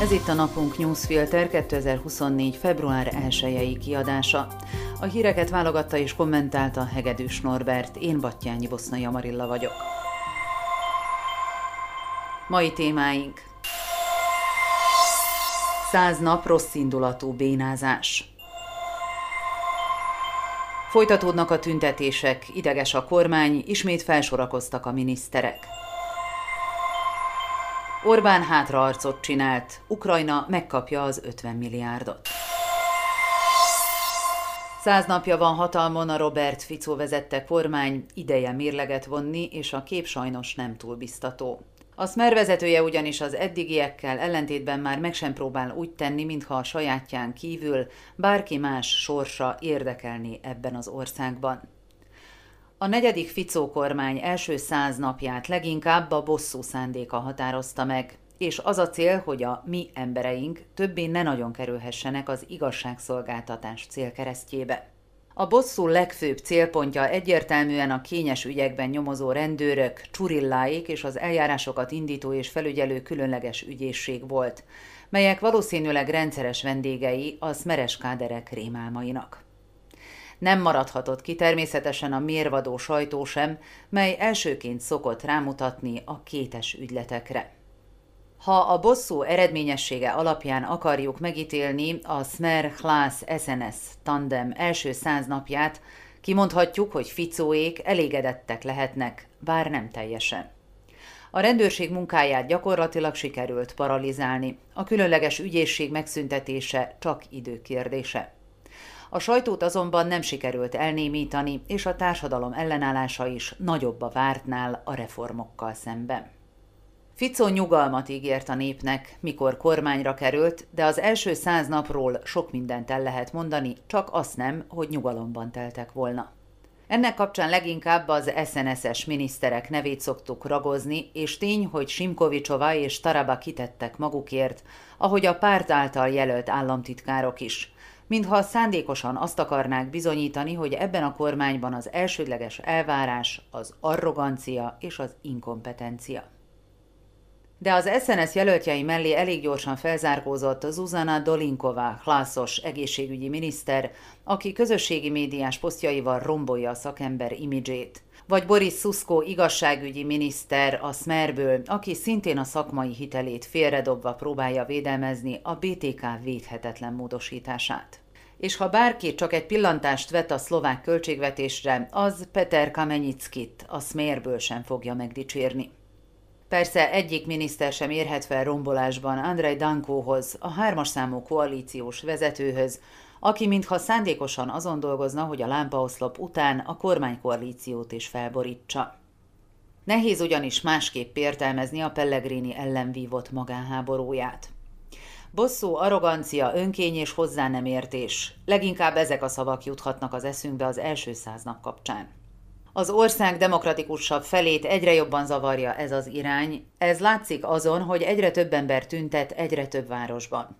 Ez itt a Napunk Newsfilter 2024. február 1 kiadása. A híreket válogatta és kommentálta Hegedűs Norbert, én Battyányi Bosznai Amarilla vagyok. Mai témáink Száz nap rossz indulatú bénázás. Folytatódnak a tüntetések, ideges a kormány, ismét felsorakoztak a miniszterek. Orbán hátraarcot csinált, Ukrajna megkapja az 50 milliárdot. Száz napja van hatalmon a Robert Ficó vezette kormány, ideje mérleget vonni, és a kép sajnos nem túl biztató. A Smer vezetője ugyanis az eddigiekkel ellentétben már meg sem próbál úgy tenni, mintha a sajátján kívül bárki más sorsa érdekelni ebben az országban. A negyedik Ficó kormány első száz napját leginkább a bosszú szándéka határozta meg, és az a cél, hogy a mi embereink többé ne nagyon kerülhessenek az igazságszolgáltatás célkeresztjébe. A bosszú legfőbb célpontja egyértelműen a kényes ügyekben nyomozó rendőrök, csurilláik és az eljárásokat indító és felügyelő különleges ügyészség volt, melyek valószínűleg rendszeres vendégei a szmeres káderek rémálmainak. Nem maradhatott ki természetesen a mérvadó sajtó sem, mely elsőként szokott rámutatni a kétes ügyletekre. Ha a bosszú eredményessége alapján akarjuk megítélni a Smer Hlász SNS tandem első száz napját, kimondhatjuk, hogy Ficóék elégedettek lehetnek, bár nem teljesen. A rendőrség munkáját gyakorlatilag sikerült paralizálni, a különleges ügyészség megszüntetése csak időkérdése. A sajtót azonban nem sikerült elnémítani, és a társadalom ellenállása is nagyobb a vártnál a reformokkal szemben. Ficó nyugalmat ígért a népnek, mikor kormányra került, de az első száz napról sok mindent el lehet mondani, csak azt nem, hogy nyugalomban teltek volna. Ennek kapcsán leginkább az SNS-es miniszterek nevét szoktuk ragozni, és tény, hogy Simkovicsova és Taraba kitettek magukért, ahogy a párt által jelölt államtitkárok is – mintha szándékosan azt akarnák bizonyítani, hogy ebben a kormányban az elsődleges elvárás az arrogancia és az inkompetencia. De az SNS jelöltjei mellé elég gyorsan felzárkózott Zuzana Dolinkova, hlászos egészségügyi miniszter, aki közösségi médiás posztjaival rombolja a szakember imidzsét. Vagy Boris Szuszko igazságügyi miniszter a Smerből, aki szintén a szakmai hitelét félredobva próbálja védelmezni a BTK védhetetlen módosítását és ha bárki csak egy pillantást vet a szlovák költségvetésre, az Peter Kamenickit a Smérből sem fogja megdicsérni. Persze egyik miniszter sem érhet fel rombolásban Andrei Dankóhoz, a hármas számú koalíciós vezetőhöz, aki mintha szándékosan azon dolgozna, hogy a lámpaoszlop után a kormánykoalíciót is felborítsa. Nehéz ugyanis másképp értelmezni a Pellegrini ellen vívott magánháborúját. Bosszú, arrogancia, önkény és hozzá nem értés. Leginkább ezek a szavak juthatnak az eszünkbe az első száz nap kapcsán. Az ország demokratikusabb felét egyre jobban zavarja ez az irány. Ez látszik azon, hogy egyre több ember tüntet egyre több városban.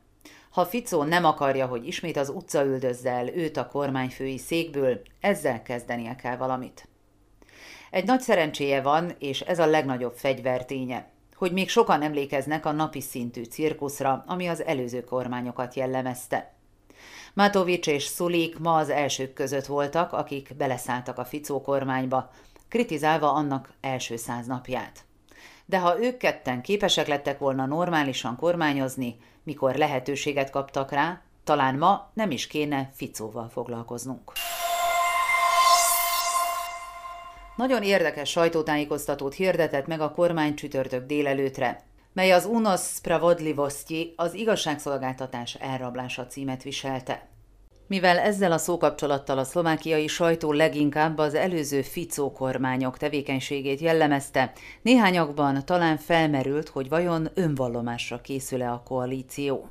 Ha Ficó nem akarja, hogy ismét az utca üldözze el őt a kormányfői székből, ezzel kezdenie kell valamit. Egy nagy szerencséje van, és ez a legnagyobb fegyverténye hogy még sokan emlékeznek a napi szintű cirkuszra, ami az előző kormányokat jellemezte. Matovics és Szulik ma az elsők között voltak, akik beleszálltak a Ficó kormányba, kritizálva annak első száz napját. De ha ők ketten képesek lettek volna normálisan kormányozni, mikor lehetőséget kaptak rá, talán ma nem is kéne Ficóval foglalkoznunk. Nagyon érdekes sajtótájékoztatót hirdetett meg a kormány csütörtök délelőtre, mely az Unos Spravodlivosti, az igazságszolgáltatás elrablása címet viselte. Mivel ezzel a szókapcsolattal a szlovákiai sajtó leginkább az előző Ficó kormányok tevékenységét jellemezte, néhányakban talán felmerült, hogy vajon önvallomásra készül-e a koalíció.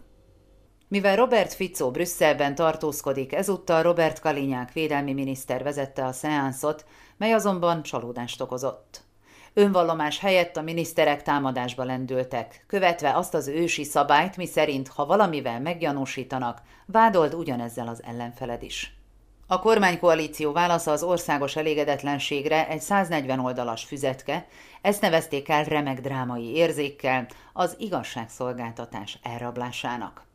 Mivel Robert Fico Brüsszelben tartózkodik, ezúttal Robert Kalinyák védelmi miniszter vezette a szeánszot, mely azonban csalódást okozott. Önvallomás helyett a miniszterek támadásba lendültek, követve azt az ősi szabályt, miszerint ha valamivel meggyanúsítanak, vádold ugyanezzel az ellenfeled is. A kormánykoalíció válasza az országos elégedetlenségre egy 140 oldalas füzetke, ezt nevezték el remek drámai érzékkel az igazságszolgáltatás elrablásának.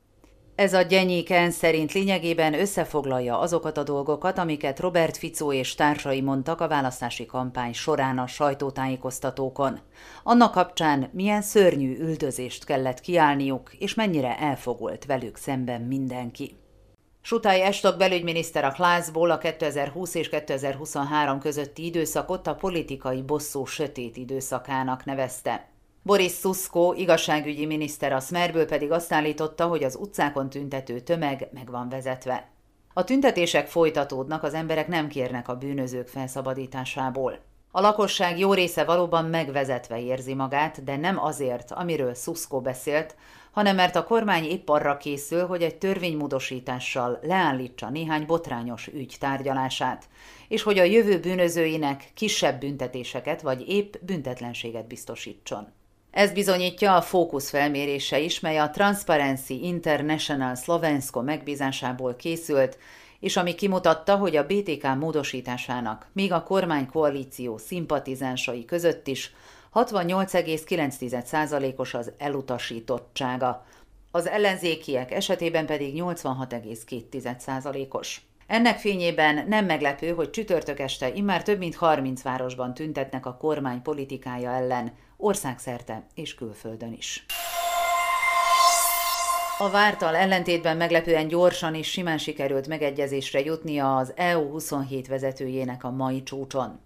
Ez a gyenyéken szerint lényegében összefoglalja azokat a dolgokat, amiket Robert Ficó és társai mondtak a választási kampány során a sajtótájékoztatókon. Annak kapcsán milyen szörnyű üldözést kellett kiállniuk, és mennyire elfogult velük szemben mindenki. Sutai Estok belügyminiszter a Klászból a 2020 és 2023 közötti időszakot a politikai bosszú sötét időszakának nevezte. Boris Szuszko, igazságügyi miniszter a Smerből pedig azt állította, hogy az utcákon tüntető tömeg meg van vezetve. A tüntetések folytatódnak, az emberek nem kérnek a bűnözők felszabadításából. A lakosság jó része valóban megvezetve érzi magát, de nem azért, amiről Szuszko beszélt, hanem mert a kormány épp arra készül, hogy egy törvénymódosítással leállítsa néhány botrányos ügy tárgyalását, és hogy a jövő bűnözőinek kisebb büntetéseket vagy épp büntetlenséget biztosítson. Ez bizonyítja a fókusz felmérése is, mely a Transparency International Slovensko megbízásából készült, és ami kimutatta, hogy a BTK módosításának, még a kormánykoalíció szimpatizánsai között is 68,9%-os az elutasítottsága, az ellenzékiek esetében pedig 86,2%-os. Ennek fényében nem meglepő, hogy csütörtök este immár több mint 30 városban tüntetnek a kormány politikája ellen, országszerte és külföldön is. A vártal ellentétben meglepően gyorsan és simán sikerült megegyezésre jutnia az EU27 vezetőjének a mai csúcson.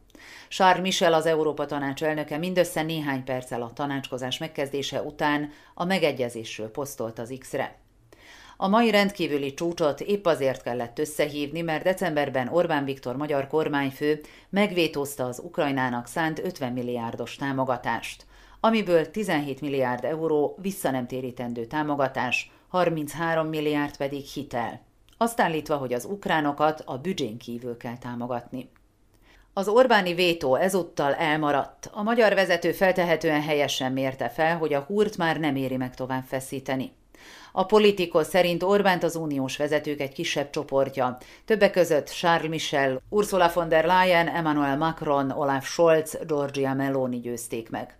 Charles Michel, az Európa Tanács elnöke mindössze néhány perccel a tanácskozás megkezdése után a megegyezésről posztolt az X-re. A mai rendkívüli csúcsot épp azért kellett összehívni, mert decemberben Orbán Viktor magyar kormányfő megvétózta az Ukrajnának szánt 50 milliárdos támogatást, amiből 17 milliárd euró visszanemtérítendő támogatás, 33 milliárd pedig hitel. Azt állítva, hogy az ukránokat a büdzsén kívül kell támogatni. Az Orbáni vétó ezúttal elmaradt. A magyar vezető feltehetően helyesen mérte fel, hogy a húrt már nem éri meg tovább feszíteni. A politikos szerint Orbánt az uniós vezetők egy kisebb csoportja, többek között Charles Michel, Ursula von der Leyen, Emmanuel Macron, Olaf Scholz, Giorgia Meloni győzték meg.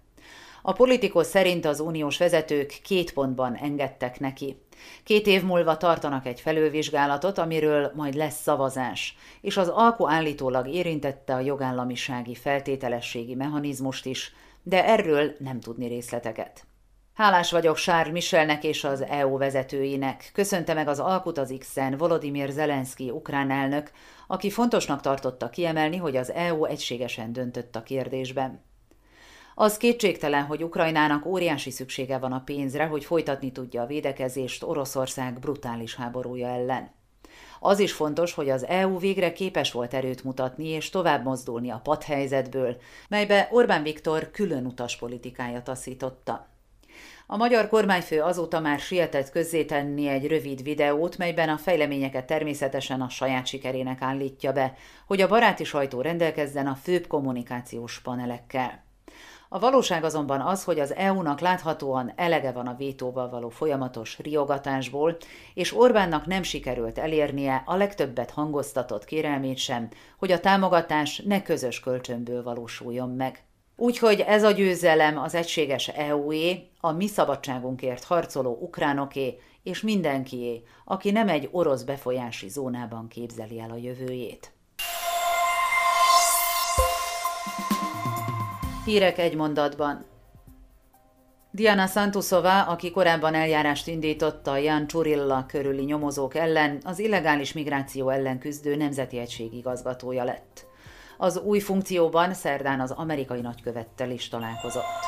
A politikus szerint az uniós vezetők két pontban engedtek neki. Két év múlva tartanak egy felővizsgálatot, amiről majd lesz szavazás, és az alkú állítólag érintette a jogállamisági feltételességi mechanizmust is, de erről nem tudni részleteket. Hálás vagyok Charles Michelnek és az EU vezetőinek. Köszönte meg az alkut az X-en Volodymyr Zelenszky ukrán elnök, aki fontosnak tartotta kiemelni, hogy az EU egységesen döntött a kérdésben. Az kétségtelen, hogy Ukrajnának óriási szüksége van a pénzre, hogy folytatni tudja a védekezést Oroszország brutális háborúja ellen. Az is fontos, hogy az EU végre képes volt erőt mutatni és tovább mozdulni a padhelyzetből, melybe Orbán Viktor külön utaspolitikája taszította. A magyar kormányfő azóta már sietett közzétenni egy rövid videót, melyben a fejleményeket természetesen a saját sikerének állítja be, hogy a baráti sajtó rendelkezzen a főbb kommunikációs panelekkel. A valóság azonban az, hogy az EU-nak láthatóan elege van a vétóval való folyamatos riogatásból, és Orbánnak nem sikerült elérnie a legtöbbet hangoztatott kérelmét sem, hogy a támogatás ne közös kölcsönből valósuljon meg. Úgyhogy ez a győzelem az egységes EU-é, a mi szabadságunkért harcoló ukránoké és mindenkié, aki nem egy orosz befolyási zónában képzeli el a jövőjét. Hírek egy mondatban. Diana Santusova, aki korábban eljárást indította Jan Csurilla körüli nyomozók ellen, az illegális migráció ellen küzdő Nemzeti Egység igazgatója lett. Az új funkcióban szerdán az amerikai nagykövettel is találkozott.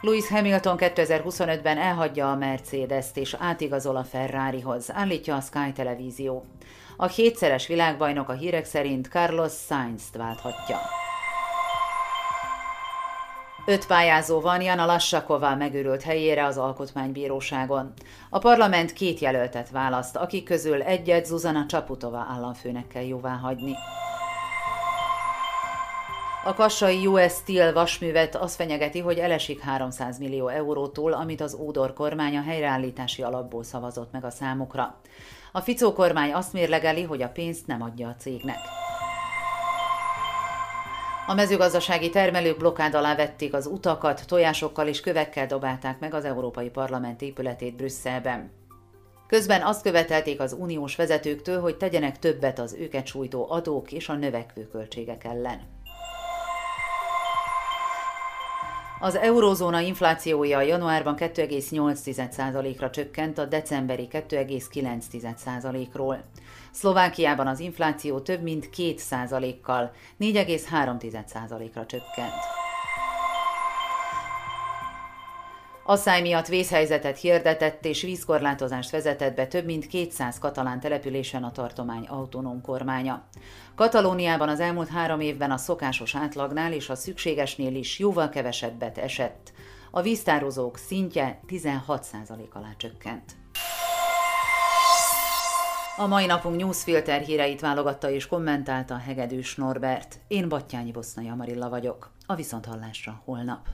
Lewis Hamilton 2025-ben elhagyja a Mercedes-t és átigazol a Ferrarihoz, állítja a Sky televízió. A hétszeres világbajnok a hírek szerint Carlos Sainz-t válthatja. Öt pályázó van Jana Lassaková megőrült helyére az Alkotmánybíróságon. A parlament két jelöltet választ, akik közül egyet Zuzana Csaputova államfőnek kell jóvá hagyni. A kassai US Steel vasművet az fenyegeti, hogy elesik 300 millió eurótól, amit az Ódor kormány a helyreállítási alapból szavazott meg a számukra. A Ficó kormány azt mérlegeli, hogy a pénzt nem adja a cégnek. A mezőgazdasági termelők blokkád alá vették az utakat, tojásokkal és kövekkel dobálták meg az Európai Parlament épületét Brüsszelben. Közben azt követelték az uniós vezetőktől, hogy tegyenek többet az őket sújtó adók és a növekvő költségek ellen. Az eurózóna inflációja januárban 2,8%-ra csökkent a decemberi 2,9%-ról. Szlovákiában az infláció több mint 2%-kal, 4,3%-ra csökkent. Asszály miatt vészhelyzetet hirdetett és vízkorlátozást vezetett be több mint 200 katalán településen a tartomány autonóm kormánya. Katalóniában az elmúlt három évben a szokásos átlagnál és a szükségesnél is jóval kevesebbet esett. A víztározók szintje 16% alá csökkent. A mai napunk newsfilter híreit válogatta és kommentálta Hegedűs Norbert. Én Battyányi Bosznai Amarilla vagyok. A Viszonthallásra holnap.